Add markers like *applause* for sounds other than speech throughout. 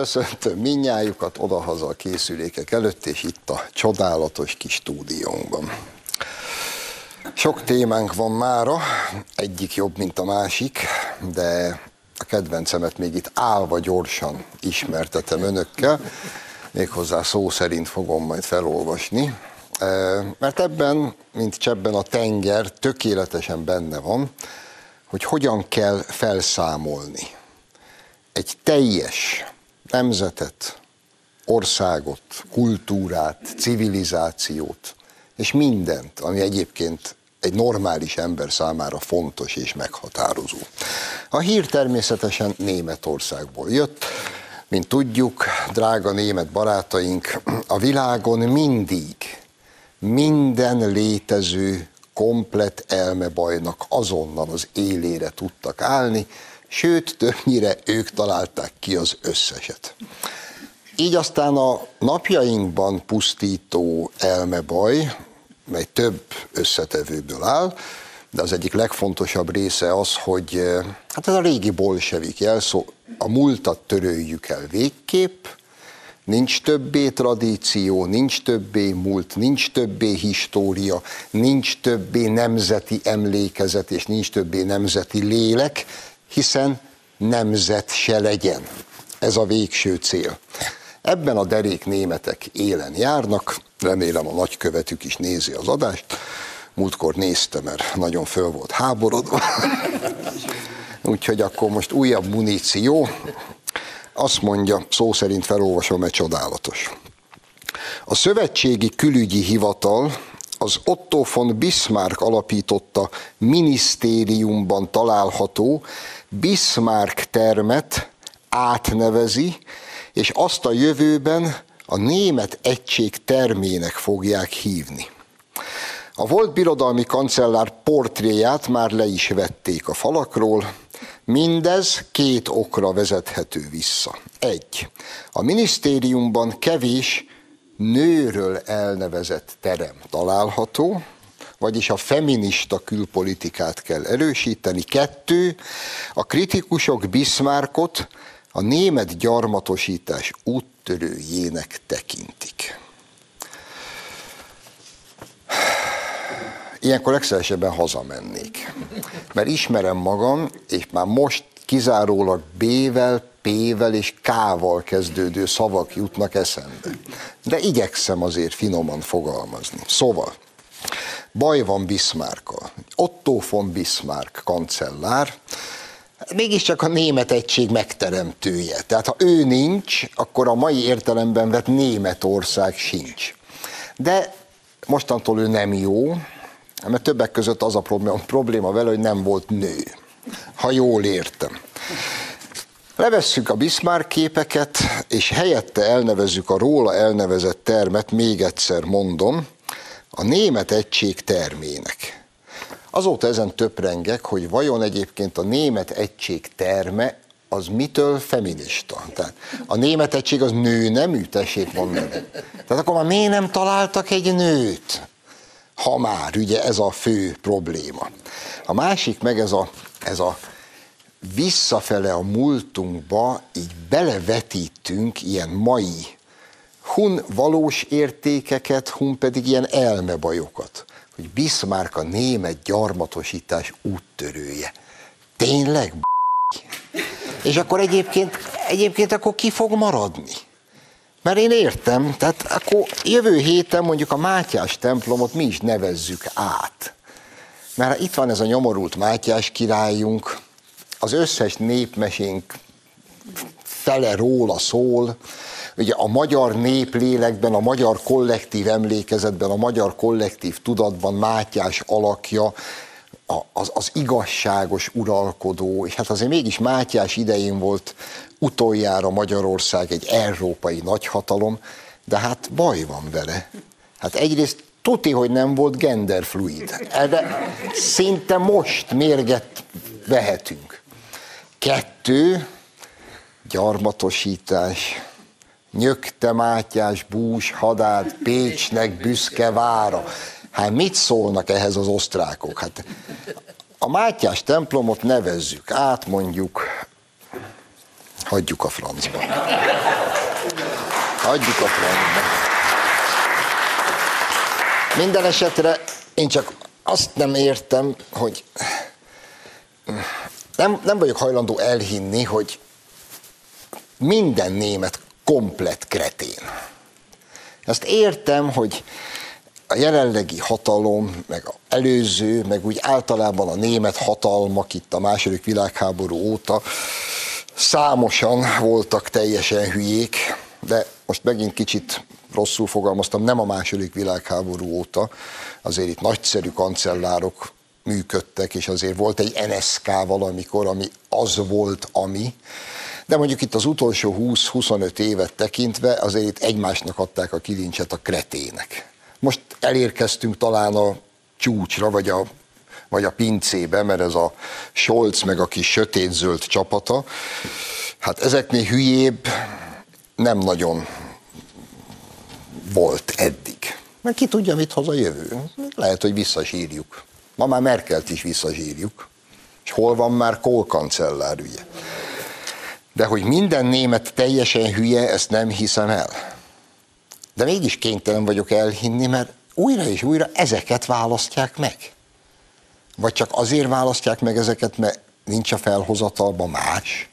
Köszöntöm minnyájukat odahaza a készülékek előtt, és itt a csodálatos kis stúdiónkban. Sok témánk van mára, egyik jobb, mint a másik, de a kedvencemet még itt állva gyorsan ismertetem önökkel, méghozzá szó szerint fogom majd felolvasni, mert ebben, mint csebben a tenger, tökéletesen benne van, hogy hogyan kell felszámolni egy teljes nemzetet, országot, kultúrát, civilizációt, és mindent, ami egyébként egy normális ember számára fontos és meghatározó. A hír természetesen Németországból jött, mint tudjuk, drága német barátaink, a világon mindig minden létező komplet elmebajnak azonnal az élére tudtak állni, sőt, többnyire ők találták ki az összeset. Így aztán a napjainkban pusztító elmebaj, mely több összetevőből áll, de az egyik legfontosabb része az, hogy eh, hát ez a régi bolsevik jelszó, a múltat töröljük el végképp, nincs többé tradíció, nincs többé múlt, nincs többé história, nincs többé nemzeti emlékezet, és nincs többé nemzeti lélek, hiszen nemzet se legyen. Ez a végső cél. Ebben a derék németek élen járnak, remélem a nagykövetük is nézi az adást, múltkor nézte, mert nagyon föl volt háborodva. *laughs* Úgyhogy akkor most újabb muníció. Azt mondja, szó szerint felolvasom, mert csodálatos. A Szövetségi Külügyi Hivatal az Otto von Bismarck alapította minisztériumban található Bismarck termet átnevezi, és azt a jövőben a német egység termének fogják hívni. A volt birodalmi kancellár portréját már le is vették a falakról, mindez két okra vezethető vissza. Egy, a minisztériumban kevés nőről elnevezett terem található, vagyis a feminista külpolitikát kell erősíteni. Kettő, a kritikusok Bismarckot a német gyarmatosítás úttörőjének tekintik. Ilyenkor legszívesebben hazamennék. Mert ismerem magam, és már most kizárólag B-vel, P-vel és K-val kezdődő szavak jutnak eszembe. De igyekszem azért finoman fogalmazni. Szóval, baj van Bismarckkal. Otto von Bismarck kancellár, mégiscsak a német egység megteremtője. Tehát ha ő nincs, akkor a mai értelemben vett Németország sincs. De mostantól ő nem jó, mert többek között az a probléma, probléma vele, hogy nem volt nő. Ha jól értem. Levesszük a Bismarck képeket, és helyette elnevezzük a róla elnevezett termet, még egyszer mondom, a német egység termének. Azóta ezen töprengek, hogy vajon egyébként a német egység terme az mitől feminista? Tehát a német egység az nő nemű, tessék mondani. Tehát akkor már miért nem találtak egy nőt? Ha már, ugye ez a fő probléma. A másik meg ez a, ez a visszafele a múltunkba így belevetítünk ilyen mai hun valós értékeket, hun pedig ilyen elmebajokat hogy Bismarck a német gyarmatosítás úttörője. Tényleg? És akkor egyébként, egyébként akkor ki fog maradni? Mert én értem, tehát akkor jövő héten mondjuk a Mátyás templomot mi is nevezzük át. Mert itt van ez a nyomorult Mátyás királyunk, az összes népmesénk fele róla szól, ugye a magyar néplélekben, a magyar kollektív emlékezetben, a magyar kollektív tudatban Mátyás alakja, az, az igazságos uralkodó, és hát azért mégis Mátyás idején volt utoljára Magyarország egy európai nagyhatalom, de hát baj van vele. Hát egyrészt tuti, hogy nem volt genderfluid. Erre szinte most mérget vehetünk. Kettő, gyarmatosítás nyögte Mátyás bús hadát Pécsnek büszke vára. Hát mit szólnak ehhez az osztrákok? Hát a Mátyás templomot nevezzük át mondjuk Hagyjuk a francba. Hagyjuk a francba. Minden esetre én csak azt nem értem, hogy nem, nem vagyok hajlandó elhinni, hogy minden német komplet kretén. Ezt értem, hogy a jelenlegi hatalom, meg az előző, meg úgy általában a német hatalmak itt a második világháború óta számosan voltak teljesen hülyék, de most megint kicsit rosszul fogalmaztam, nem a második világháború óta, azért itt nagyszerű kancellárok működtek, és azért volt egy NSK valamikor, ami az volt, ami, de mondjuk itt az utolsó 20-25 évet tekintve azért itt egymásnak adták a kilincset a kretének. Most elérkeztünk talán a csúcsra, vagy a, vagy a pincébe, mert ez a Scholz meg a kis sötétzöld csapata, hát ezeknél hülyébb nem nagyon volt eddig. Mert ki tudja, mit hoz a jövő. Lehet, hogy visszasírjuk. Ma már Merkelt is visszasírjuk. És hol van már Kohl kancellár, ugye? De hogy minden német teljesen hülye, ezt nem hiszem el. De mégis kénytelen vagyok elhinni, mert újra és újra ezeket választják meg. Vagy csak azért választják meg ezeket, mert nincs a felhozatalban más.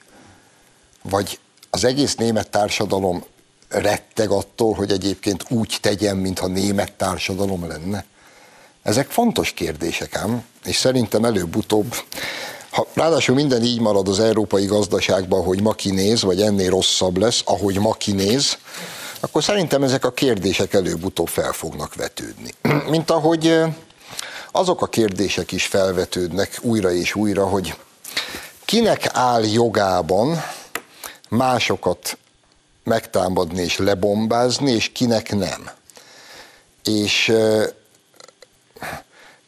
Vagy az egész német társadalom retteg attól, hogy egyébként úgy tegyen, mintha német társadalom lenne. Ezek fontos kérdések ám, és szerintem előbb-utóbb ha ráadásul minden így marad az európai gazdaságban, hogy ma kinéz, vagy ennél rosszabb lesz, ahogy ma kinéz, akkor szerintem ezek a kérdések előbb-utóbb fel fognak vetődni. *clears throat* Mint ahogy azok a kérdések is felvetődnek újra és újra, hogy kinek áll jogában másokat megtámadni és lebombázni, és kinek nem. És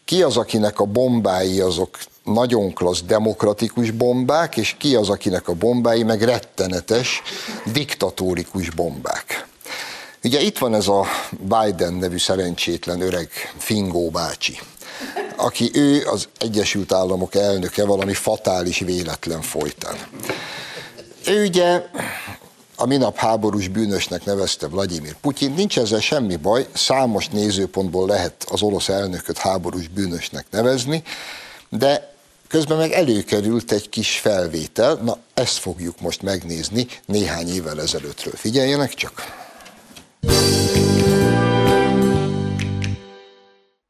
ki az, akinek a bombái azok nagyon klassz demokratikus bombák, és ki az, akinek a bombái meg rettenetes diktatórikus bombák. Ugye itt van ez a Biden nevű szerencsétlen öreg Fingó bácsi, aki ő az Egyesült Államok elnöke valami fatális véletlen folytán. Ő ugye a minap háborús bűnösnek nevezte Vladimir Putyin. Nincs ezzel semmi baj, számos nézőpontból lehet az orosz elnököt háborús bűnösnek nevezni, de közben meg előkerült egy kis felvétel, na ezt fogjuk most megnézni néhány évvel ezelőttről. Figyeljenek csak!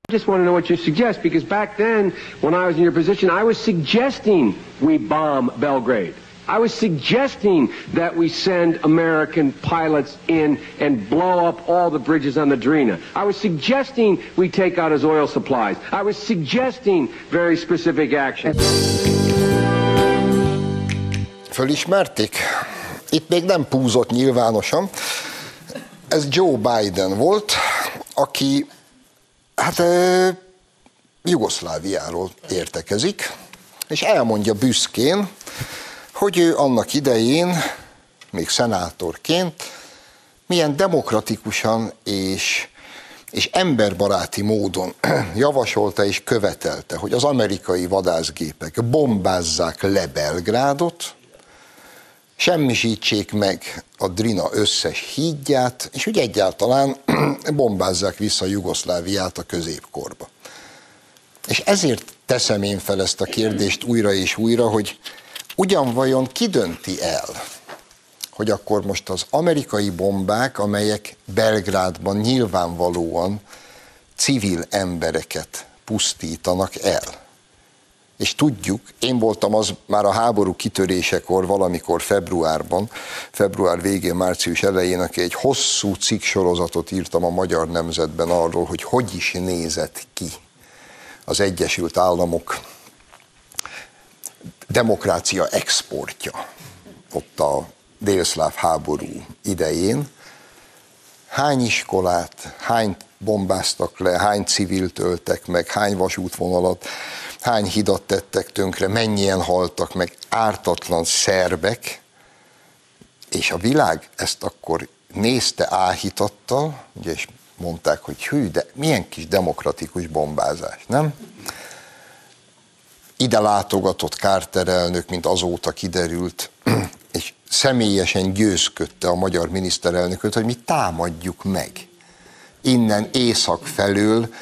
I just want to know what you suggest because back then, when I was in your position, I was suggesting we bomb Belgrade. I was suggesting that we send American pilots in and blow up all the bridges on the Drina. I was suggesting we take out his oil supplies. I was suggesting very specific action. Fölismerték? Itt még nem púzott nyilvánosan. Ez Joe Biden volt, aki hát Jugoszláviáról értekezik, és elmondja büszkén, hogy ő annak idején, még szenátorként, milyen demokratikusan és, és emberbaráti módon *clears throat* javasolta és követelte, hogy az amerikai vadászgépek bombázzák le Belgrádot, semmisítsék meg a Drina összes hídját, és úgy egyáltalán *clears throat* bombázzák vissza Jugoszláviát a középkorba. És ezért teszem én fel ezt a kérdést újra és újra, hogy ugyan vajon ki dönti el, hogy akkor most az amerikai bombák, amelyek Belgrádban nyilvánvalóan civil embereket pusztítanak el. És tudjuk, én voltam az már a háború kitörésekor, valamikor februárban, február végén, március elején, aki egy hosszú cikk sorozatot írtam a Magyar Nemzetben arról, hogy hogy is nézett ki az Egyesült Államok demokrácia exportja ott a délszláv háború idején. Hány iskolát, hány bombáztak le, hány civilt öltek meg, hány vasútvonalat, hány hidat tettek tönkre, mennyien haltak meg, ártatlan szerbek, és a világ ezt akkor nézte áhítattal, ugye, és mondták, hogy hű, de milyen kis demokratikus bombázás, nem? Ide látogatott Carter elnök, mint azóta kiderült, *clears throat* és személyesen győzködte a magyar miniszterelnököt, hogy mi támadjuk meg. Innen észak felől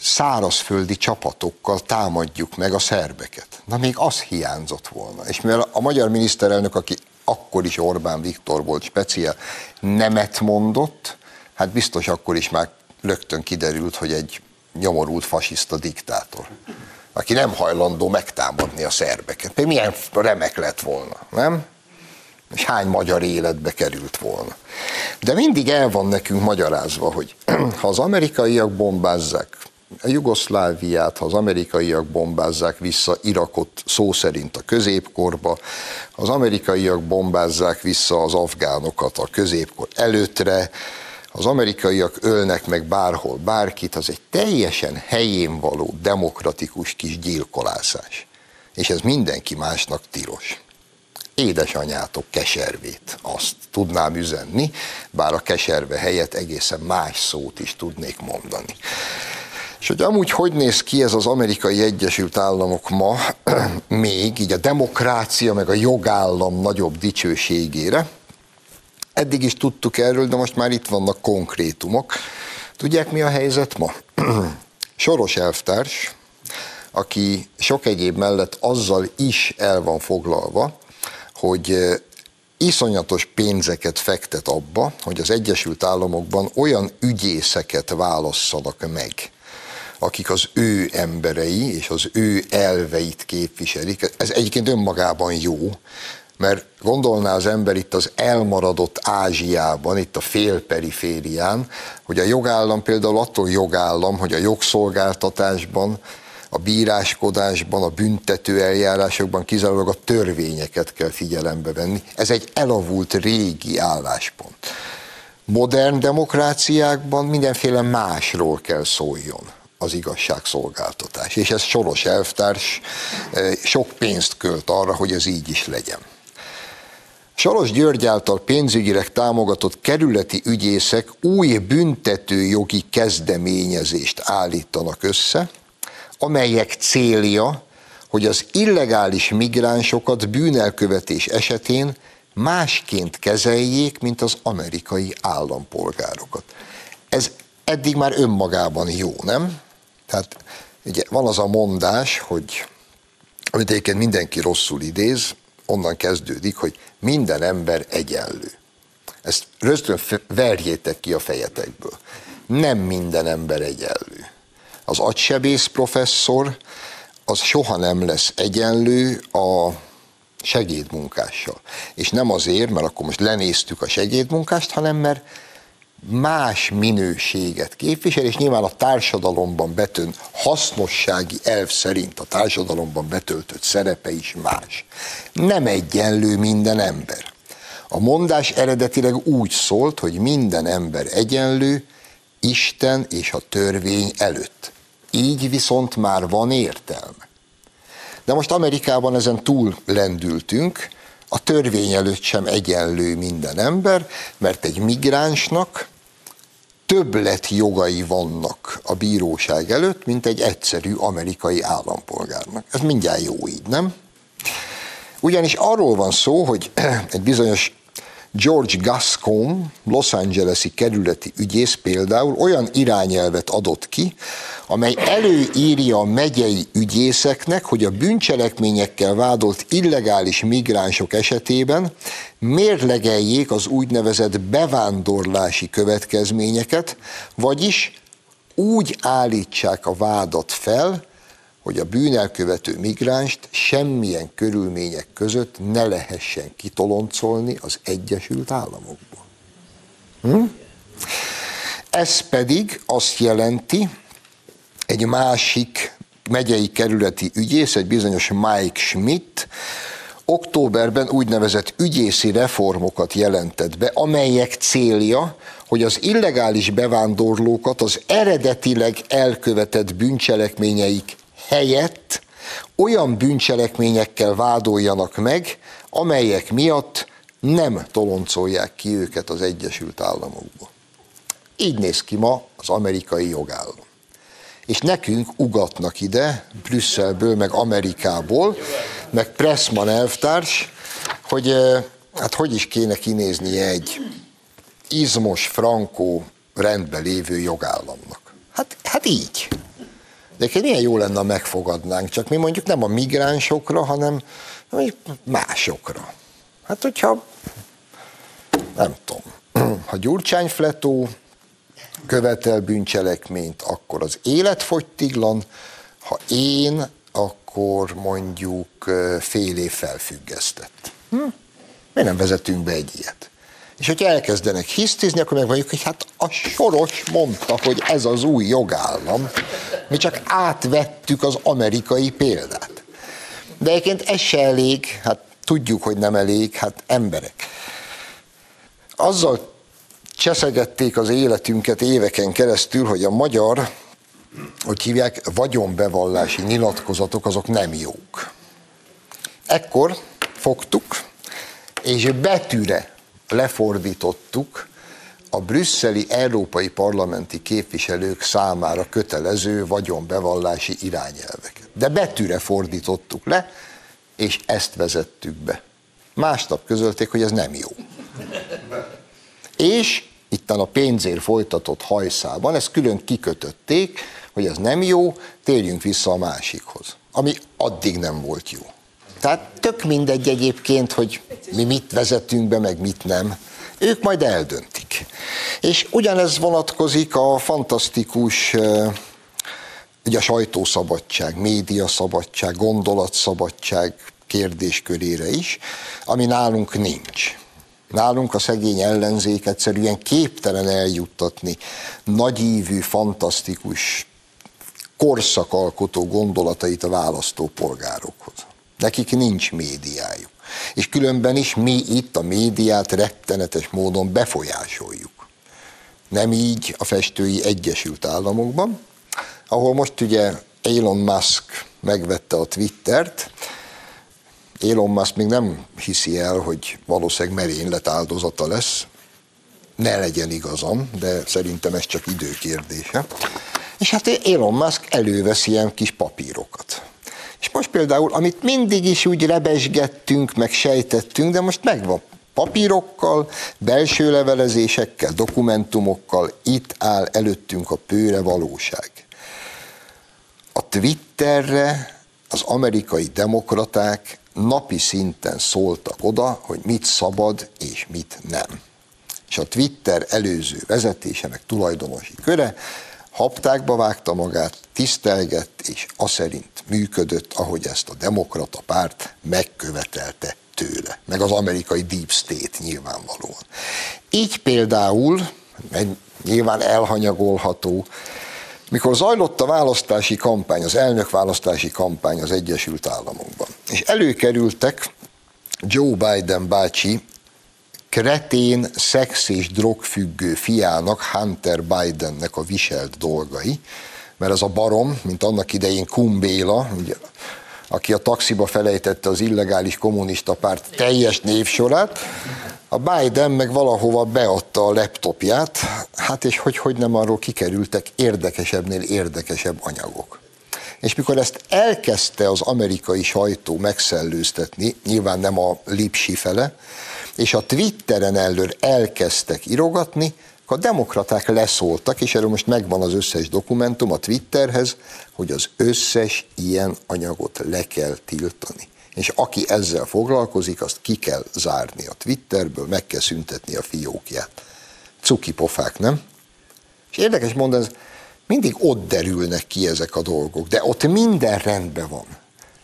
szárazföldi csapatokkal támadjuk meg a szerbeket. Na még az hiányzott volna. És mivel a magyar miniszterelnök, aki akkor is Orbán Viktor volt speciál, nemet mondott, hát biztos akkor is már rögtön kiderült, hogy egy nyomorult fasiszta diktátor, aki nem hajlandó megtámadni a szerbeket. Még milyen remek lett volna, nem? És hány magyar életbe került volna. De mindig el van nekünk magyarázva, hogy *clears throat* ha az amerikaiak bombázzák a Jugoszláviát, ha az amerikaiak bombázzák vissza Irakot szó szerint a középkorba, az amerikaiak bombázzák vissza az afgánokat a középkor előttre, az amerikaiak ölnek meg bárhol bárkit, az egy teljesen helyén való, demokratikus kis gyilkolászás. És ez mindenki másnak tilos. Édesanyátok keservét, azt tudnám üzenni, bár a keserve helyett egészen más szót is tudnék mondani. És hogy amúgy hogy néz ki ez az amerikai Egyesült Államok ma, *clears throat* még így a demokrácia meg a jogállam nagyobb dicsőségére, eddig is tudtuk erről, de most már itt vannak konkrétumok. Tudják, mi a helyzet ma? *clears throat* Soros elvtárs, aki sok egyéb mellett azzal is el van foglalva, hogy iszonyatos pénzeket fektet abba, hogy az Egyesült Államokban olyan ügyészeket válasszanak meg, akik az ő emberei és az ő elveit képviselik. Ez egyébként önmagában jó, mert gondolná az ember itt az elmaradott Ázsiában, itt a félperiférián, hogy a jogállam például attól jogállam, hogy a jogszolgáltatásban, a bíráskodásban, a büntető eljárásokban kizárólag a törvényeket kell figyelembe venni. Ez egy elavult régi álláspont. Modern demokráciákban mindenféle másról kell szóljon az igazságszolgáltatás. És ez Soros elvtárs eh, sok pénzt költ arra, hogy ez így is legyen. Soros György által pénzügyileg támogatott kerületi ügyészek új büntetőjogi kezdeményezést állítanak össze, amelyek célja, hogy az illegális migránsokat bűnelkövetés esetén másként kezeljék, mint az amerikai állampolgárokat. Ez eddig már önmagában jó, nem? Tehát ugye van az a mondás, hogy amit egyébként mindenki rosszul idéz, onnan kezdődik, hogy minden ember egyenlő. Ezt rögtön verjétek ki a fejetekből. Nem minden ember egyenlő. Az agysebész professzor az soha nem lesz egyenlő a segédmunkással. És nem azért, mert akkor most lenéztük a segédmunkást, hanem mert más minőséget képvisel, és nyilván a társadalomban betönt hasznossági elv szerint a társadalomban betöltött szerepe is más. Nem egyenlő minden ember. A mondás eredetileg úgy szólt, hogy minden ember egyenlő Isten és a törvény előtt. Így viszont már van értelme. De most Amerikában ezen túl lendültünk, a törvény előtt sem egyenlő minden ember, mert egy migránsnak többlet jogai vannak a bíróság előtt, mint egy egyszerű amerikai állampolgárnak. Ez mindjárt jó így, nem? Ugyanis arról van szó, hogy *clears throat* egy bizonyos George Gascon, Los Angeles-i kerületi ügyész például olyan irányelvet adott ki, amely előírja a megyei ügyészeknek, hogy a bűncselekményekkel vádolt illegális migránsok esetében mérlegeljék az úgynevezett bevándorlási következményeket, vagyis úgy állítsák a vádat fel, hogy a bűnelkövető migránst semmilyen körülmények között ne lehessen kitoloncolni az Egyesült Államokból. Hm? Ez pedig azt jelenti, egy másik megyei kerületi ügyész, egy bizonyos Mike Schmidt, októberben úgynevezett ügyészi reformokat jelentett be, amelyek célja, hogy az illegális bevándorlókat az eredetileg elkövetett bűncselekményeik helyett olyan bűncselekményekkel vádoljanak meg, amelyek miatt nem toloncolják ki őket az Egyesült Államokból. Így néz ki ma az amerikai jogállam. És nekünk ugatnak ide, Brüsszelből, meg Amerikából, meg Pressman elvtárs, hogy hát hogy is kéne kinéznie egy izmos, frankó, rendben lévő jogállamnak? Hát, hát így. De milyen jó lenne, ha megfogadnánk, csak mi mondjuk nem a migránsokra, hanem másokra. Hát, hogyha nem tudom, *clears throat* ha Gyurcsány Fletó követel bűncselekményt, akkor az életfogytiglan, ha én, akkor mondjuk fél év felfüggesztett. Hm? Miért nem vezetünk be egy ilyet? És hogyha elkezdenek hisztizni, akkor megmondjuk, hogy hát a Soros mondta, hogy ez az új jogállam. Mi csak átvettük az amerikai példát. De egyébként ez se elég, hát tudjuk, hogy nem elég, hát emberek. Azzal cseszegették az életünket éveken keresztül, hogy a magyar, hogy hívják, vagyonbevallási nyilatkozatok, azok nem jók. Ekkor fogtuk, és betűre lefordítottuk a brüsszeli európai parlamenti képviselők számára kötelező vagyonbevallási irányelveket. De betűre fordítottuk le, és ezt vezettük be. Másnap közölték, hogy ez nem jó. És a pénzért folytatott hajszában, ezt külön kikötötték, hogy ez nem jó, térjünk vissza a másikhoz, ami addig nem volt jó. Tehát tök mindegy egyébként, hogy mi mit vezetünk be, meg mit nem. Ők majd eldöntik. És ugyanez vonatkozik a fantasztikus ugye a sajtószabadság, médiaszabadság, gondolatszabadság kérdéskörére is, ami nálunk nincs. Nálunk a szegény ellenzék egyszerűen képtelen eljuttatni nagyívű, fantasztikus, korszakalkotó gondolatait a választópolgárokhoz. Nekik nincs médiájuk. És különben is mi itt a médiát rettenetes módon befolyásoljuk. Nem így a festői Egyesült Államokban, ahol most ugye Elon Musk megvette a Twittert, Elon Musk még nem hiszi el, hogy valószínűleg merénylet áldozata lesz. Ne legyen igazam, de szerintem ez csak idő kérdése. És hát Elon Musk előveszi ilyen kis papírokat. És most például, amit mindig is úgy rebesgettünk, meg sejtettünk, de most megvan papírokkal, belső levelezésekkel, dokumentumokkal, itt áll előttünk a pőre valóság. A Twitterre az amerikai demokraták napi szinten szóltak oda, hogy mit szabad és mit nem. És a Twitter előző vezetése, meg tulajdonosi köre haptákba vágta magát, tisztelgett, és az szerint működött, ahogy ezt a demokrata párt megkövetelte tőle, meg az amerikai Deep State nyilvánvalóan. Így például, nyilván elhanyagolható, mikor zajlott a választási kampány, az elnökválasztási kampány az Egyesült Államokban, és előkerültek Joe Biden bácsi kretén, szex és drogfüggő fiának, Hunter Bidennek a viselt dolgai, mert az a barom, mint annak idején Kumbéla, ugye, aki a taxiba felejtette az illegális kommunista párt teljes névsorát, a Biden meg valahova beadta a laptopját, hát és hogy, hogy nem arról kikerültek érdekesebbnél érdekesebb anyagok. És mikor ezt elkezdte az amerikai sajtó megszellőztetni, nyilván nem a lipsi fele, és a Twitteren elől elkezdtek irogatni, a demokraták leszóltak, és erről most megvan az összes dokumentum a Twitterhez, hogy az összes ilyen anyagot le kell tiltani. És aki ezzel foglalkozik, azt ki kell zárni a Twitterből, meg kell szüntetni a fiókját. Cuki pofák, nem? És érdekes mondani, mindig ott derülnek ki ezek a dolgok, de ott minden rendben van.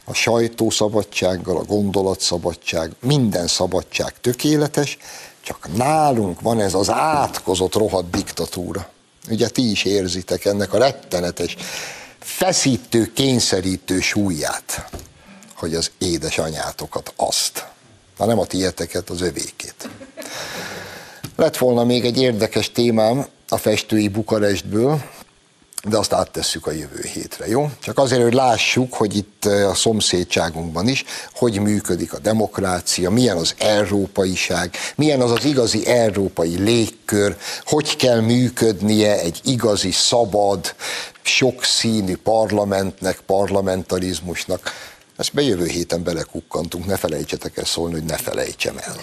A sajtószabadsággal, a gondolatszabadság, minden szabadság tökéletes, csak nálunk van ez az átkozott rohadt diktatúra. Ugye ti is érzitek ennek a rettenetes, feszítő, kényszerítő súlyát, hogy az édesanyátokat azt, na nem a tieteket, az övékét. Lett volna még egy érdekes témám a festői Bukarestből, de azt áttesszük a jövő hétre, jó? Csak azért, hogy lássuk, hogy itt eh, a szomszédságunkban is, hogy működik a demokrácia, milyen az európaiság, milyen az az igazi európai légkör, hogy kell működnie egy igazi, szabad, sokszínű parlamentnek, parlamentarizmusnak. Ezt bejövő héten belekukkantunk, ne felejtsetek el szólni, hogy ne felejtsem el.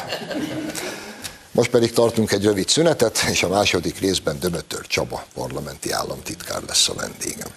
Most pedig tartunk egy rövid szünetet, és a második részben Dömötör Csaba, parlamenti államtitkár lesz a vendégem.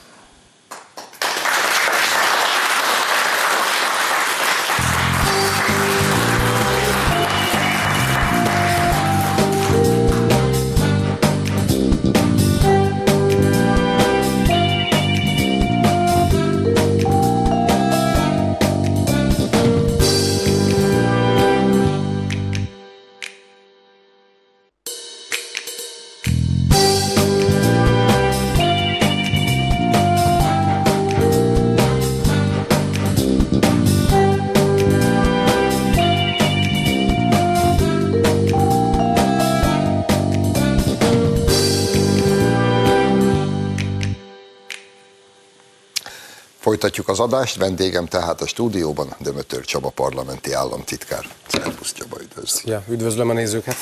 Az adást, vendégem tehát a stúdióban Dömötör Csaba parlamenti államtitkár. Szervusz Csaba, üdvözlöm. Ja, üdvözlöm a nézőket.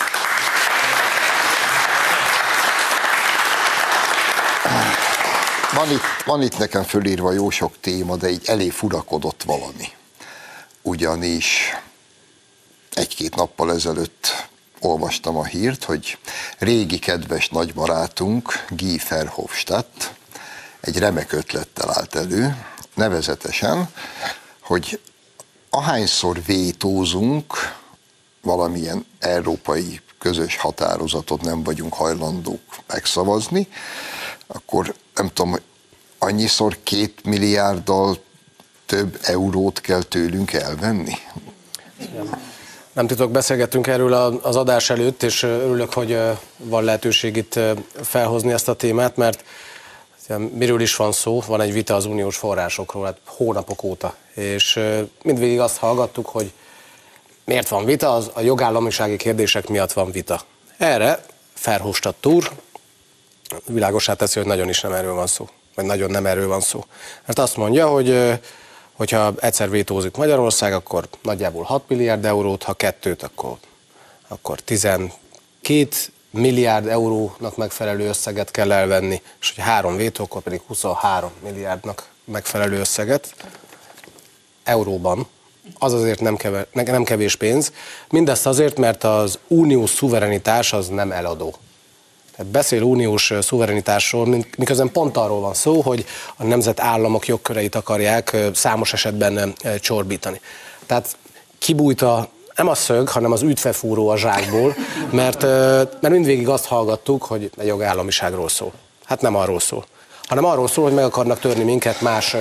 Van itt, van itt nekem fölírva jó sok téma, de így elé furakodott valami. Ugyanis egy-két nappal ezelőtt olvastam a hírt, hogy régi kedves nagybarátunk Guy Verhofstadt egy remek ötlettel állt elő, nevezetesen, hogy ahányszor vétózunk valamilyen európai közös határozatot nem vagyunk hajlandók megszavazni, akkor nem tudom, annyiszor két milliárddal több eurót kell tőlünk elvenni? Nem, titok, beszélgettünk erről az adás előtt, és örülök, hogy van lehetőség itt felhozni ezt a témát, mert Miről is van szó? Van egy vita az uniós forrásokról, hát hónapok óta. És mindvégig azt hallgattuk, hogy miért van vita, az a jogállamisági kérdések miatt van vita. Erre Ferhofstadt túr világosá teszi, hogy nagyon is nem erről van szó. Vagy nagyon nem erről van szó. Mert azt mondja, hogy hogyha egyszer vétózik Magyarország, akkor nagyjából 6 milliárd eurót, ha kettőt, akkor, akkor 12 milliárd eurónak megfelelő összeget kell elvenni, és hogy három vétókkal pedig 23 milliárdnak megfelelő összeget euróban. Az azért nem, kevés, nem kevés pénz. Mindezt azért, mert az uniós szuverenitás az nem eladó. Tehát beszél uniós szuverenitásról, miközben pont arról van szó, hogy a nemzetállamok jogköreit akarják számos esetben csorbítani. Tehát kibújt a nem a szög, hanem az ügyfefúró a zsákból, mert, mert mindvégig azt hallgattuk, hogy a jogállamiságról szól. Hát nem arról szól, hanem arról szól, hogy meg akarnak törni minket más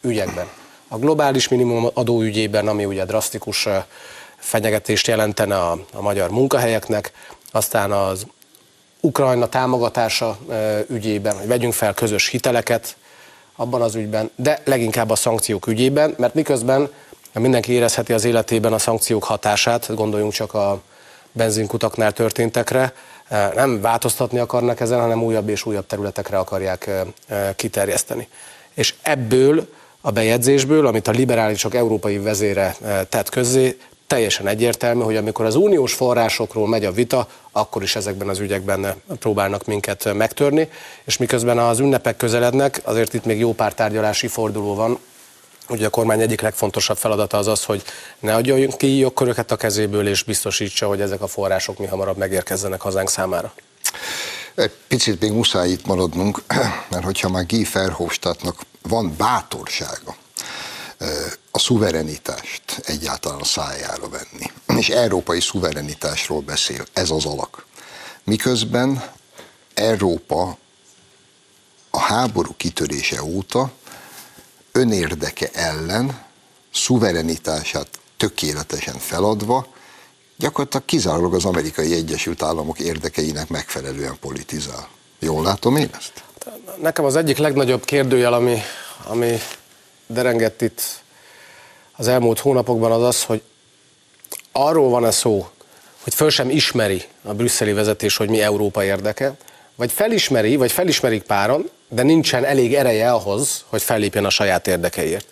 ügyekben. A globális minimum adóügyében, ami ugye drasztikus fenyegetést jelentene a, a magyar munkahelyeknek, aztán az Ukrajna támogatása ügyében, hogy vegyünk fel közös hiteleket abban az ügyben, de leginkább a szankciók ügyében, mert miközben Mindenki érezheti az életében a szankciók hatását, gondoljunk csak a benzinkutaknál történtekre. Nem változtatni akarnak ezen, hanem újabb és újabb területekre akarják kiterjeszteni. És ebből a bejegyzésből, amit a liberálisok európai vezére tett közzé, teljesen egyértelmű, hogy amikor az uniós forrásokról megy a vita, akkor is ezekben az ügyekben próbálnak minket megtörni, és miközben az ünnepek közelednek, azért itt még jó pár tárgyalási forduló van, Ugye a kormány egyik legfontosabb feladata az az, hogy ne adjon ki jogköröket a kezéből, és biztosítsa, hogy ezek a források mi hamarabb megérkezzenek hazánk számára. Egy picit még muszáj itt maradnunk, *clears throat* mert hogyha már Guy Verhofstadtnak van bátorsága a szuverenitást egyáltalán a szájára venni, *clears throat* és európai szuverenitásról beszél, ez az alak. Miközben Európa a háború kitörése óta önérdeke ellen szuverenitását tökéletesen feladva, gyakorlatilag kizárólag az amerikai Egyesült Államok érdekeinek megfelelően politizál. Jól látom én ezt? Nekem az egyik legnagyobb kérdőjel, ami, ami derengett itt az elmúlt hónapokban az az, hogy arról van-e szó, hogy föl sem ismeri a brüsszeli vezetés, hogy mi Európa érdeke, vagy felismeri, vagy felismerik páron, de nincsen elég ereje ahhoz, hogy fellépjen a saját érdekeiért.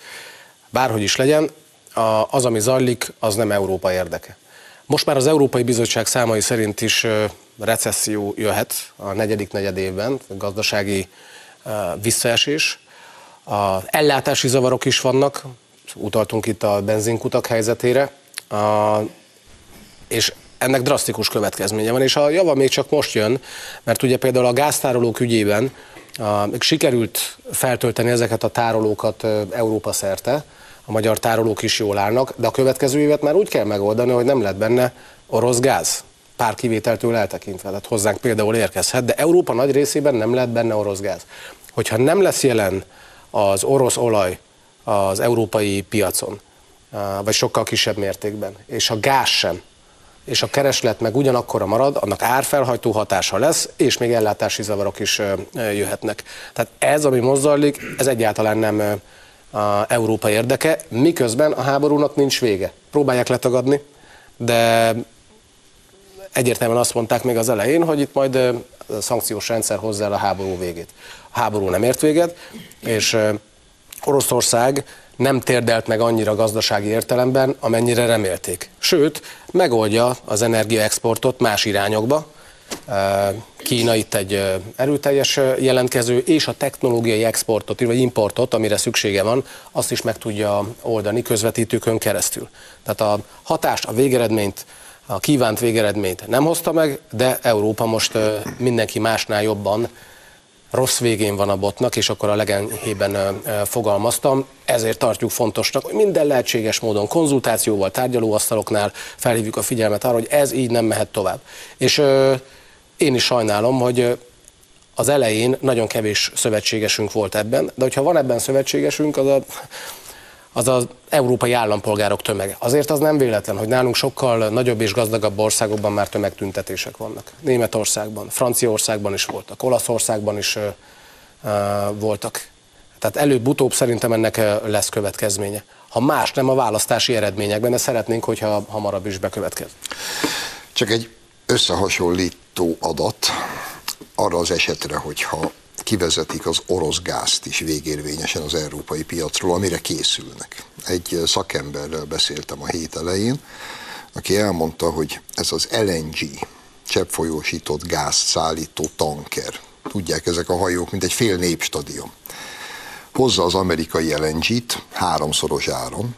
Bárhogy is legyen, az, ami zajlik, az nem Európa érdeke. Most már az Európai Bizottság számai szerint is recesszió jöhet a negyedik negyed évben, gazdasági visszaesés. A ellátási zavarok is vannak, utaltunk itt a benzinkutak helyzetére, és ennek drasztikus következménye van, és a java még csak most jön, mert ugye például a gáztárolók ügyében a, sikerült feltölteni ezeket a tárolókat Európa szerte, a magyar tárolók is jól állnak, de a következő évet már úgy kell megoldani, hogy nem lett benne orosz gáz. Pár kivételtől eltekintve, tehát hozzánk például érkezhet, de Európa nagy részében nem lett benne orosz gáz. Hogyha nem lesz jelen az orosz olaj az európai piacon, vagy sokkal kisebb mértékben, és a gáz sem, és a kereslet meg ugyanakkora marad, annak árfelhajtó hatása lesz, és még ellátási zavarok is jöhetnek. Tehát ez, ami mozzajlik, ez egyáltalán nem a Európa érdeke, miközben a háborúnak nincs vége. Próbálják letagadni, de egyértelműen azt mondták még az elején, hogy itt majd a szankciós rendszer hozzá el a háború végét. A háború nem ért véget, és Oroszország nem térdelt meg annyira gazdasági értelemben, amennyire remélték. Sőt, megoldja az energiaexportot más irányokba. Kína itt egy erőteljes jelentkező, és a technológiai exportot, vagy importot, amire szüksége van, azt is meg tudja oldani közvetítőkön keresztül. Tehát a hatást, a végeredményt a kívánt végeredményt nem hozta meg, de Európa most mindenki másnál jobban rossz végén van a botnak, és akkor a legenyhében fogalmaztam. Ezért tartjuk fontosnak, hogy minden lehetséges módon konzultációval, tárgyalóasztaloknál felhívjuk a figyelmet arra, hogy ez így nem mehet tovább. És én is sajnálom, hogy az elején nagyon kevés szövetségesünk volt ebben, de hogyha van ebben szövetségesünk, az a az az európai állampolgárok tömege. Azért az nem véletlen, hogy nálunk sokkal nagyobb és gazdagabb országokban már tömegtüntetések vannak. Németországban, Franciaországban is voltak, Olaszországban is ö, voltak. Tehát előbb-utóbb szerintem ennek lesz következménye. Ha más nem a választási eredményekben, de szeretnénk, hogyha hamarabb is bekövetkez. Csak egy összehasonlító adat arra az esetre, hogyha kivezetik az orosz gázt is végérvényesen az európai piacról, amire készülnek. Egy szakemberrel beszéltem a hét elején, aki elmondta, hogy ez az LNG, cseppfolyósított gázt szállító tanker, tudják ezek a hajók, mint egy fél népstadion. Hozza az amerikai LNG-t háromszoros áron,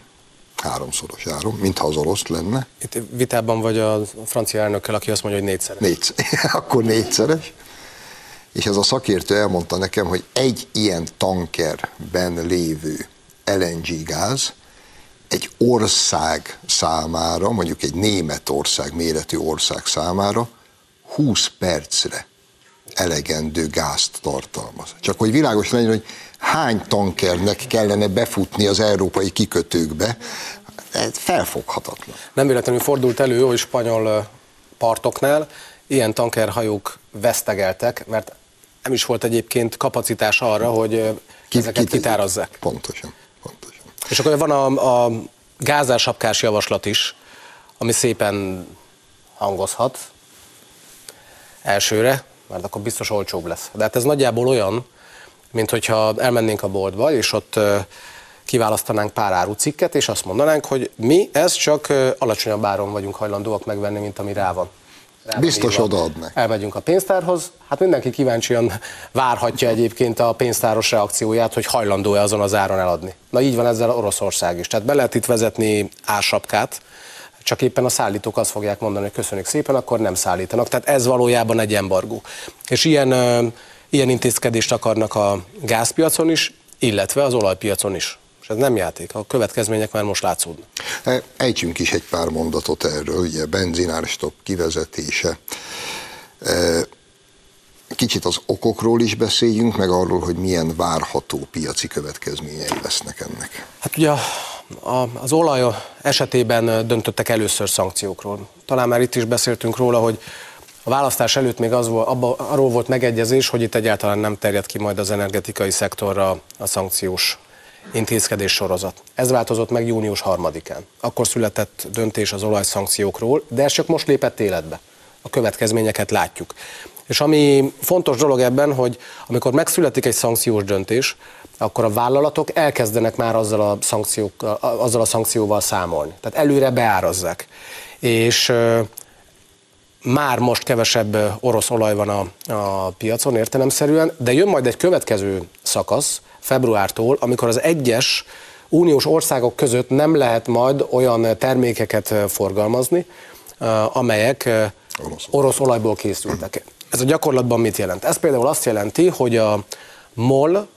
háromszoros áron, mintha az orosz lenne. Itt vitában vagy a francia elnökkel, aki azt mondja, hogy négyszeres. Négy, *laughs* akkor négyszeres és ez a szakértő elmondta nekem, hogy egy ilyen tankerben lévő LNG gáz egy ország számára, mondjuk egy Németország méretű ország számára 20 percre elegendő gázt tartalmaz. Csak hogy világos legyen, hogy hány tankernek kellene befutni az európai kikötőkbe, ez felfoghatatlan. Nem véletlenül fordult elő, hogy spanyol partoknál ilyen tankerhajók vesztegeltek, mert nem is volt egyébként kapacitás arra, hogy Ki, ezeket kitárazzák. Pontosan, pontosan. És akkor van a, a gázársapkás javaslat is, ami szépen hangozhat elsőre, mert akkor biztos olcsóbb lesz. De hát ez nagyjából olyan, mint hogyha elmennénk a boltba, és ott kiválasztanánk pár árucikket, és azt mondanánk, hogy mi ezt csak alacsonyabb áron vagyunk hajlandóak megvenni, mint ami rá van. Biztos odaadnak. Elmegyünk a pénztárhoz, hát mindenki kíváncsian várhatja egyébként a pénztáros reakcióját, hogy hajlandó-e azon az áron eladni. Na így van ezzel Oroszország is. Tehát be lehet itt vezetni ársapkát, csak éppen a szállítók azt fogják mondani, hogy köszönjük szépen, akkor nem szállítanak. Tehát ez valójában egy embargó. És ilyen, ilyen intézkedést akarnak a gázpiacon is, illetve az olajpiacon is. És ez nem játék, a következmények már most látszódnak. E, ejtsünk is egy pár mondatot erről, ugye benzinárstop kivezetése. E, kicsit az okokról is beszéljünk, meg arról, hogy milyen várható piaci következményei lesznek ennek. Hát ugye a, a, az olaj esetében döntöttek először szankciókról. Talán már itt is beszéltünk róla, hogy a választás előtt még az volt, abba, arról volt megegyezés, hogy itt egyáltalán nem terjed ki majd az energetikai szektorra a szankciós intézkedés sorozat. Ez változott meg június 3-án. Akkor született döntés az olajszankciókról, de ez csak most lépett életbe. A következményeket látjuk. És ami fontos dolog ebben, hogy amikor megszületik egy szankciós döntés, akkor a vállalatok elkezdenek már azzal a, szankciókkal, azzal a szankcióval számolni. Tehát előre beárazzák. És már most kevesebb orosz olaj van a, a piacon értelemszerűen, de jön majd egy következő szakasz, februártól, amikor az egyes uniós országok között nem lehet majd olyan termékeket forgalmazni, amelyek orosz, orosz olajból készültek. Ez a gyakorlatban mit jelent? Ez például azt jelenti, hogy a MOL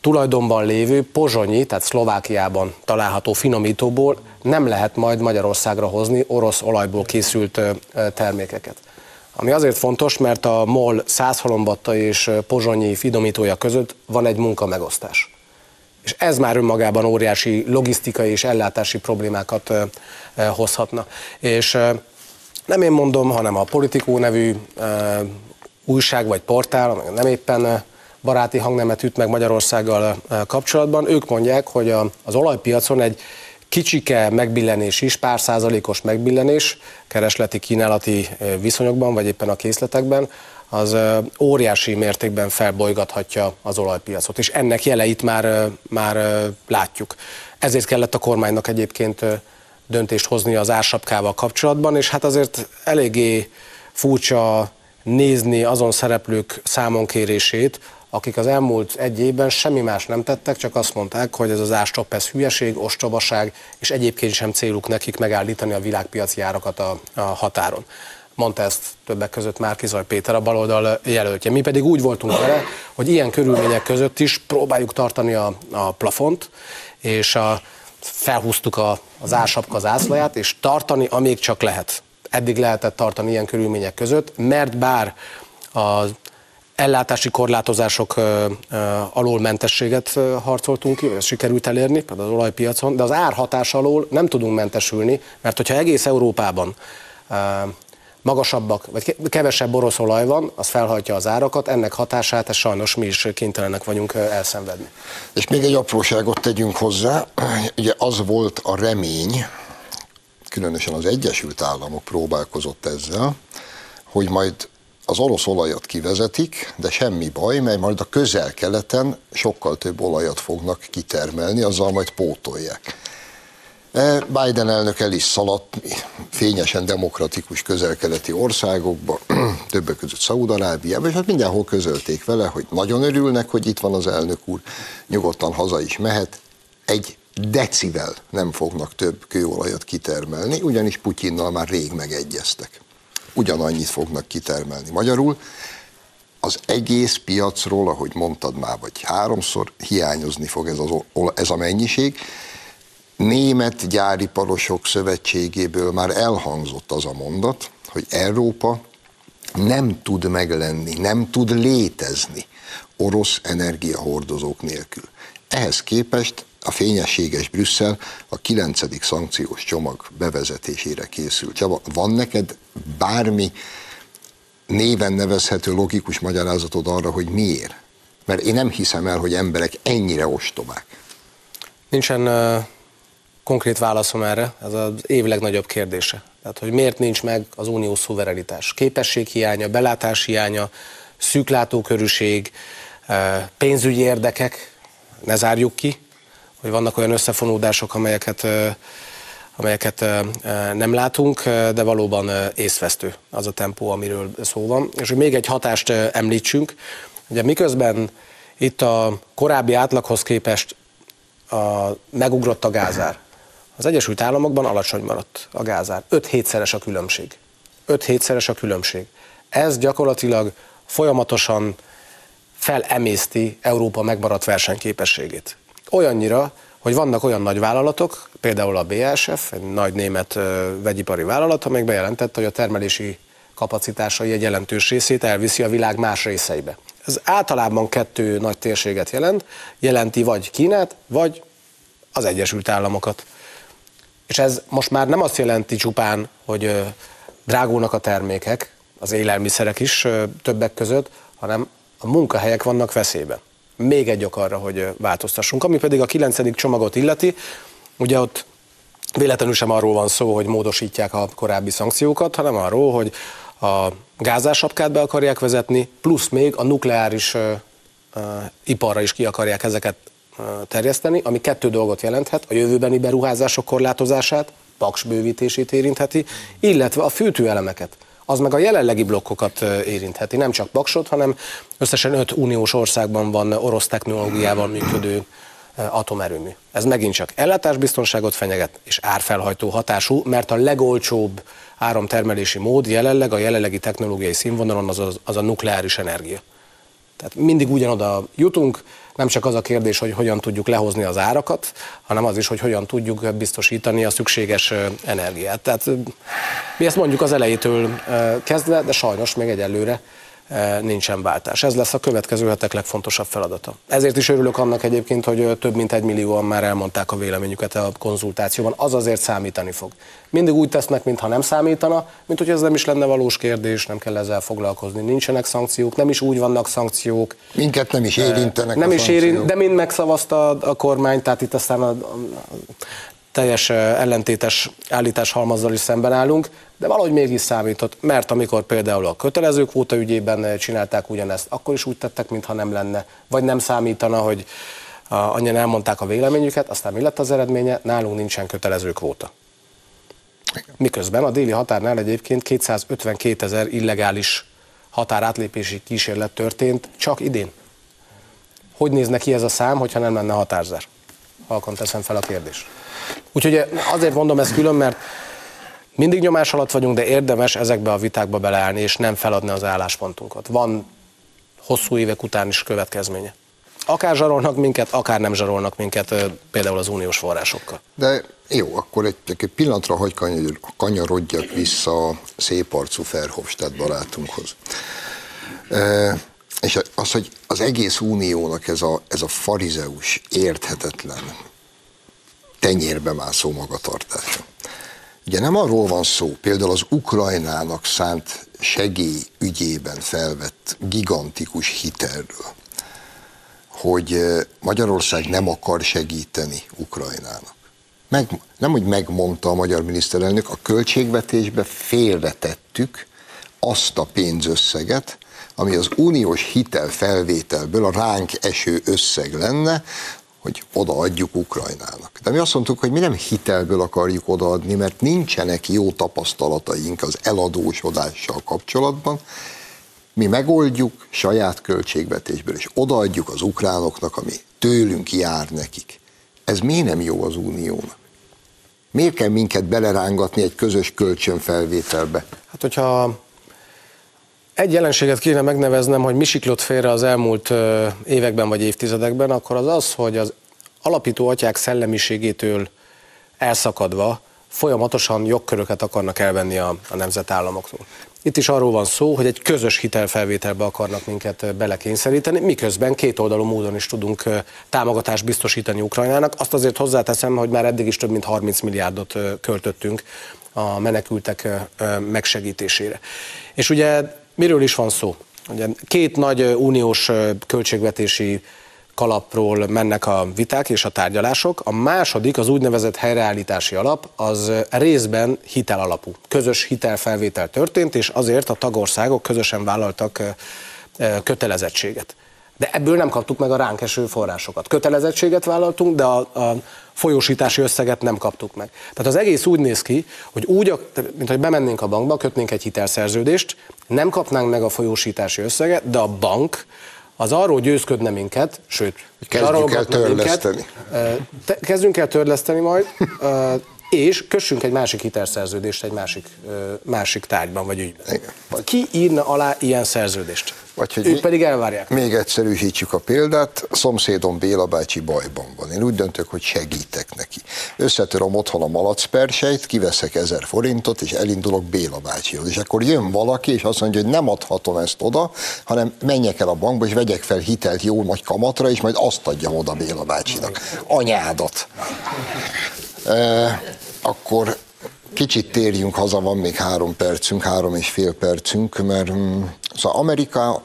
tulajdonban lévő pozsonyi, tehát Szlovákiában található finomítóból nem lehet majd Magyarországra hozni orosz olajból készült termékeket. Ami azért fontos, mert a MOL Százhalombatta és pozsonyi finomítója között van egy munkamegosztás. És ez már önmagában óriási logisztikai és ellátási problémákat hozhatna. És nem én mondom, hanem a Politikó nevű újság vagy portál, nem éppen baráti hangnemet üt meg Magyarországgal kapcsolatban. Ők mondják, hogy az olajpiacon egy kicsike megbillenés is, pár százalékos megbillenés keresleti kínálati viszonyokban, vagy éppen a készletekben, az óriási mértékben felbolygathatja az olajpiacot, és ennek jeleit már, már látjuk. Ezért kellett a kormánynak egyébként döntést hozni az ársapkával kapcsolatban, és hát azért eléggé furcsa nézni azon szereplők számonkérését, akik az elmúlt egy évben semmi más nem tettek, csak azt mondták, hogy ez az ástop, ez hülyeség, ostobaság, és egyébként sem céluk nekik megállítani a világpiaci árakat a, a határon. Mondta ezt többek között Márkizaj Péter, a baloldal jelöltje. Mi pedig úgy voltunk vele, hogy ilyen körülmények között is próbáljuk tartani a, a plafont, és a, felhúztuk a, az ársapka zászlaját, és tartani, amíg csak lehet. Eddig lehetett tartani ilyen körülmények között, mert bár az ellátási korlátozások alól mentességet harcoltunk ki, ezt sikerült elérni, például az olajpiacon, de az árhatás alól nem tudunk mentesülni, mert hogyha egész Európában magasabbak, vagy kevesebb orosz olaj van, az felhajtja az árakat, ennek hatását ezt sajnos mi is kénytelenek vagyunk elszenvedni. És még egy apróságot tegyünk hozzá, ugye az volt a remény, különösen az Egyesült Államok próbálkozott ezzel, hogy majd az orosz olajat kivezetik, de semmi baj, mert majd a közel-keleten sokkal több olajat fognak kitermelni, azzal majd pótolják. E, Biden elnök el is szaladt fényesen demokratikus közel-keleti országokba, *clears throat* többek között Szaúd-Arábiába, és hát mindenhol közölték vele, hogy nagyon örülnek, hogy itt van az elnök úr, nyugodtan haza is mehet, egy decivel nem fognak több kőolajat kitermelni, ugyanis Putyinnal már rég megegyeztek ugyanannyit fognak kitermelni. Magyarul az egész piacról, ahogy mondtad már, vagy háromszor hiányozni fog ez, az, ez a mennyiség. Német gyáriparosok szövetségéből már elhangzott az a mondat, hogy Európa nem tud meglenni, nem tud létezni orosz energiahordozók nélkül. Ehhez képest a fényességes Brüsszel a kilencedik szankciós csomag bevezetésére készült. Csaba, van neked bármi néven nevezhető logikus magyarázatod arra, hogy miért? Mert én nem hiszem el, hogy emberek ennyire ostobák. Nincsen konkrét válaszom erre, ez az év legnagyobb kérdése. Tehát, hogy miért nincs meg az unió szuverenitás? Képességhiánya, belátás hiánya, szűklátókörűség, pénzügyi érdekek, ne zárjuk ki, hogy vannak olyan összefonódások, amelyeket amelyeket nem látunk, de valóban észvesztő az a tempó, amiről szó van. És hogy még egy hatást említsünk, ugye miközben itt a korábbi átlaghoz képest a, megugrott a gázár, az Egyesült Államokban alacsony maradt a gázár. 5-7-szeres a különbség. 5-7-szeres a különbség. Ez gyakorlatilag folyamatosan felemészti Európa megmaradt versenyképességét. Olyannyira, hogy vannak olyan nagy vállalatok, például a BASF, egy nagy német vegyipari vállalat, amelyik bejelentette, hogy a termelési kapacitásai egy jelentős részét elviszi a világ más részeibe. Ez általában kettő nagy térséget jelent, jelenti vagy Kínát, vagy az Egyesült Államokat. És ez most már nem azt jelenti csupán, hogy drágulnak a termékek, az élelmiszerek is többek között, hanem a munkahelyek vannak veszélyben még egy ok arra, hogy változtassunk. Ami pedig a kilencedik csomagot illeti, ugye ott véletlenül sem arról van szó, hogy módosítják a korábbi szankciókat, hanem arról, hogy a gázásapkát be akarják vezetni, plusz még a nukleáris uh, uh, iparra is ki akarják ezeket uh, terjeszteni, ami kettő dolgot jelenthet, a jövőbeni beruházások korlátozását, paks bővítését érintheti, illetve a fűtőelemeket az meg a jelenlegi blokkokat érintheti. Nem csak Baksot, hanem összesen öt uniós országban van orosz technológiával működő atomerőmű. Ez megint csak ellátásbiztonságot fenyeget, és árfelhajtó hatású, mert a legolcsóbb áramtermelési mód jelenleg a jelenlegi technológiai színvonalon az, az, az a nukleáris energia. Tehát mindig ugyanoda jutunk, nem csak az a kérdés, hogy hogyan tudjuk lehozni az árakat, hanem az is, hogy hogyan tudjuk biztosítani a szükséges energiát. Tehát mi ezt mondjuk az elejétől kezdve, de sajnos még egyelőre nincsen váltás. Ez lesz a következő hetek legfontosabb feladata. Ezért is örülök annak egyébként, hogy több mint egy millióan már elmondták a véleményüket a konzultációban. Az azért számítani fog. Mindig úgy tesznek, mintha nem számítana, mint hogy ez nem is lenne valós kérdés, nem kell ezzel foglalkozni. Nincsenek szankciók, nem is úgy vannak szankciók. Minket nem is érintenek. Nem is érint, de mind megszavazta a kormány, tehát itt aztán a, a, teljes ellentétes állítás halmazzal is szemben állunk, de valahogy mégis számított, mert amikor például a kötelező kvóta ügyében csinálták ugyanezt, akkor is úgy tettek, mintha nem lenne, vagy nem számítana, hogy annyian elmondták a véleményüket, aztán mi lett az eredménye? Nálunk nincsen kötelező kvóta. Miközben a déli határnál egyébként 252 ezer illegális határátlépési kísérlet történt csak idén. Hogy néz neki ez a szám, hogyha nem lenne határzár? Halkan teszem fel a kérdést. Úgyhogy azért mondom ezt külön, mert mindig nyomás alatt vagyunk, de érdemes ezekbe a vitákba beleállni, és nem feladni az álláspontunkat. Van hosszú évek után is következménye. Akár zsarolnak minket, akár nem zsarolnak minket, például az uniós forrásokkal. De jó, akkor egy, egy pillanatra hagy kanyarodjak vissza a szép arcú Ferhofstadt barátunkhoz. E, és az, hogy az egész uniónak ez a, ez a farizeus, érthetetlen, tenyérbe mászó magatartása. Ugye nem arról van szó, például az Ukrajnának szánt segély ügyében felvett gigantikus hitelről, hogy Magyarország nem akar segíteni Ukrajnának. Meg, nem, hogy megmondta a magyar miniszterelnök, a költségvetésbe félretettük azt a pénzösszeget, ami az uniós hitelfelvételből a ránk eső összeg lenne, hogy odaadjuk Ukrajnának. De mi azt mondtuk, hogy mi nem hitelből akarjuk odaadni, mert nincsenek jó tapasztalataink az eladósodással kapcsolatban, mi megoldjuk saját költségvetésből, és odaadjuk az ukránoknak, ami tőlünk jár nekik. Ez miért nem jó az uniónak? Miért kell minket belerángatni egy közös kölcsönfelvételbe? Hát, hogyha egy jelenséget kéne megneveznem, hogy mi siklott félre az elmúlt években vagy évtizedekben, akkor az az, hogy az alapító atyák szellemiségétől elszakadva folyamatosan jogköröket akarnak elvenni a, a nemzetállamoktól. Itt is arról van szó, hogy egy közös hitelfelvételbe akarnak minket belekényszeríteni, miközben kétoldalú módon is tudunk támogatást biztosítani Ukrajnának. Azt azért hozzáteszem, hogy már eddig is több mint 30 milliárdot költöttünk a menekültek megsegítésére. És ugye Miről is van szó? Ugye két nagy uniós költségvetési kalapról mennek a viták és a tárgyalások. A második, az úgynevezett helyreállítási alap, az részben hitel alapú. Közös hitelfelvétel történt, és azért a tagországok közösen vállaltak kötelezettséget. De ebből nem kaptuk meg a ránk eső forrásokat. Kötelezettséget vállaltunk, de a, a folyósítási összeget nem kaptuk meg. Tehát az egész úgy néz ki, hogy úgy, mint hogy bemennénk a bankba, kötnénk egy hitelszerződést, nem kapnánk meg a folyósítási összeget, de a bank az arról győzködne minket, sőt, kezdjük el törleszteni. Minket, kezdjünk el törleszteni majd, és kössünk egy másik hitelszerződést egy másik, másik tárgyban vagy ügyben. Ki írna alá ilyen szerződést? Vagy hogy ők pedig elvárják. Még egyszerűsítsük a példát, a szomszédom Béla bácsi bajban van. Én úgy döntök, hogy segítek neki. Összetöröm otthon a malacperseit, kiveszek ezer forintot, és elindulok Béla bácsihoz. És akkor jön valaki, és azt mondja, hogy nem adhatom ezt oda, hanem menjek el a bankba, és vegyek fel hitelt jó nagy kamatra, és majd azt adjam oda Béla bácsinak. Anyádat. E, akkor kicsit térjünk haza, van még három percünk, három és fél percünk, mert mm, szóval Amerika,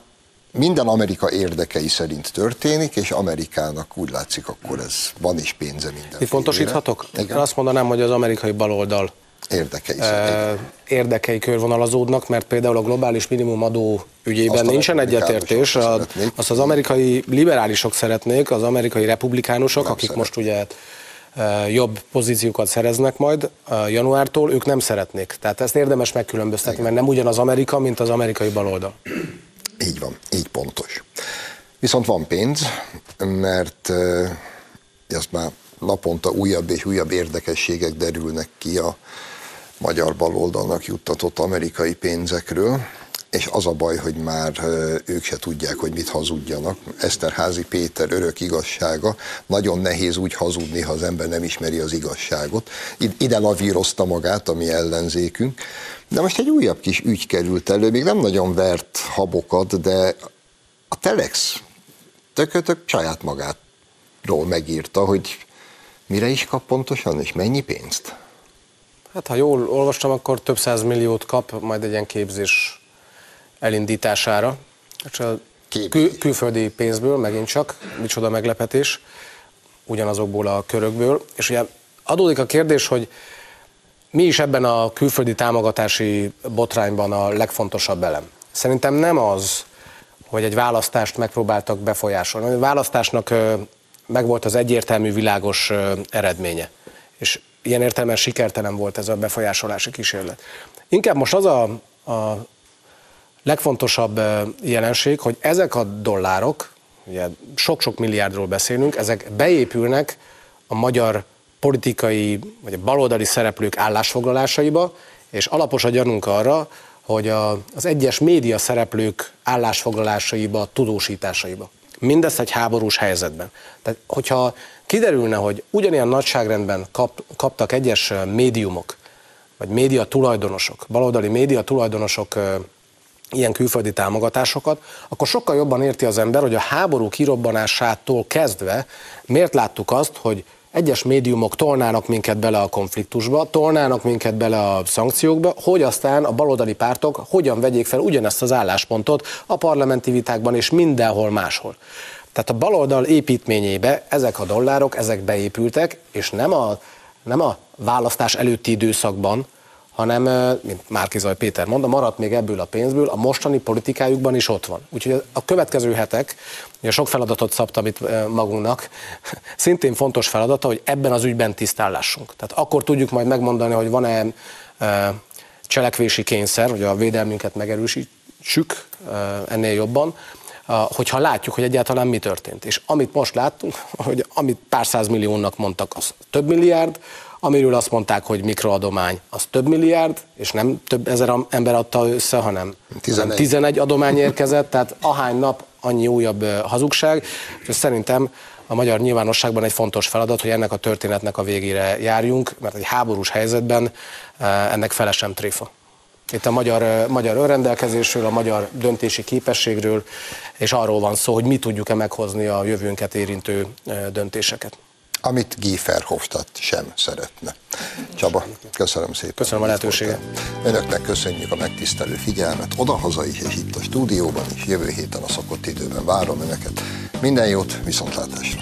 minden Amerika érdekei szerint történik, és Amerikának úgy látszik, akkor ez van is pénze minden. Itt pontosíthatok? Igen. Azt mondanám, hogy az amerikai baloldal érdekei, e, érdekei körvonalazódnak, mert például a globális minimumadó ügyében azt nincsen egyetértés. azt az amerikai liberálisok szeretnék, az amerikai republikánusok, Nem akik szeret. most ugye jobb pozíciókat szereznek majd januártól, ők nem szeretnék. Tehát ezt érdemes megkülönböztetni, Igen. mert nem ugyanaz Amerika, mint az amerikai baloldal. Így van, így pontos. Viszont van pénz, mert ezt már naponta újabb és újabb érdekességek derülnek ki a magyar baloldalnak juttatott amerikai pénzekről, és az a baj, hogy már ők se tudják, hogy mit hazudjanak. Eszterházi Péter örök igazsága, nagyon nehéz úgy hazudni, ha az ember nem ismeri az igazságot. Ide lavírozta magát a mi ellenzékünk. De most egy újabb kis ügy került elő, még nem nagyon vert habokat, de a Telex tökötök saját magátról megírta, hogy mire is kap pontosan, és mennyi pénzt? Hát ha jól olvastam, akkor több száz milliót kap majd egy ilyen képzés elindítására. Kül- külföldi pénzből megint csak, micsoda meglepetés, ugyanazokból a körökből. És ugye adódik a kérdés, hogy mi is ebben a külföldi támogatási botrányban a legfontosabb elem? Szerintem nem az, hogy egy választást megpróbáltak befolyásolni. A választásnak megvolt az egyértelmű, világos eredménye. És ilyen értelemben sikertelen volt ez a befolyásolási kísérlet. Inkább most az a, a legfontosabb jelenség, hogy ezek a dollárok, ugye sok-sok milliárdról beszélünk, ezek beépülnek a magyar politikai vagy a baloldali szereplők állásfoglalásaiba, és alapos a gyanunk arra, hogy a, az egyes média szereplők állásfoglalásaiba, tudósításaiba. Mindezt egy háborús helyzetben. Tehát, hogyha kiderülne, hogy ugyanilyen nagyságrendben kap, kaptak egyes médiumok, vagy média tulajdonosok, baloldali média tulajdonosok ilyen külföldi támogatásokat, akkor sokkal jobban érti az ember, hogy a háború kirobbanásától kezdve miért láttuk azt, hogy egyes médiumok tolnának minket bele a konfliktusba, tolnának minket bele a szankciókba, hogy aztán a baloldali pártok hogyan vegyék fel ugyanezt az álláspontot a parlamenti vitákban és mindenhol máshol. Tehát a baloldal építményébe ezek a dollárok, ezek beépültek, és nem a, nem a választás előtti időszakban, hanem, mint Márkizaj Péter mondta, maradt még ebből a pénzből, a mostani politikájukban is ott van. Úgyhogy a következő hetek, ugye sok feladatot szabtam itt magunknak, *laughs* szintén fontos feladata, hogy ebben az ügyben tisztállásunk. Tehát akkor tudjuk majd megmondani, hogy van-e cselekvési kényszer, hogy a védelmünket megerősítsük ennél jobban, hogyha látjuk, hogy egyáltalán mi történt. És amit most láttunk, *laughs* hogy amit pár milliónak mondtak, az több milliárd, amiről azt mondták, hogy mikroadomány, az több milliárd, és nem több ezer ember adta össze, hanem 11, 11 adomány érkezett, tehát ahány nap annyi újabb hazugság, és szerintem a magyar nyilvánosságban egy fontos feladat, hogy ennek a történetnek a végére járjunk, mert egy háborús helyzetben ennek fele sem tréfa. Itt a magyar, magyar önrendelkezésről, a magyar döntési képességről, és arról van szó, hogy mi tudjuk-e meghozni a jövőnket érintő döntéseket amit Guy Verhofstadt sem szeretne. Csaba, köszönöm szépen. Köszönöm a lehetőséget. Önöknek köszönjük a megtisztelő figyelmet, oda-haza is, és itt a stúdióban is, jövő héten a szokott időben várom Önöket. Minden jót, viszontlátásra!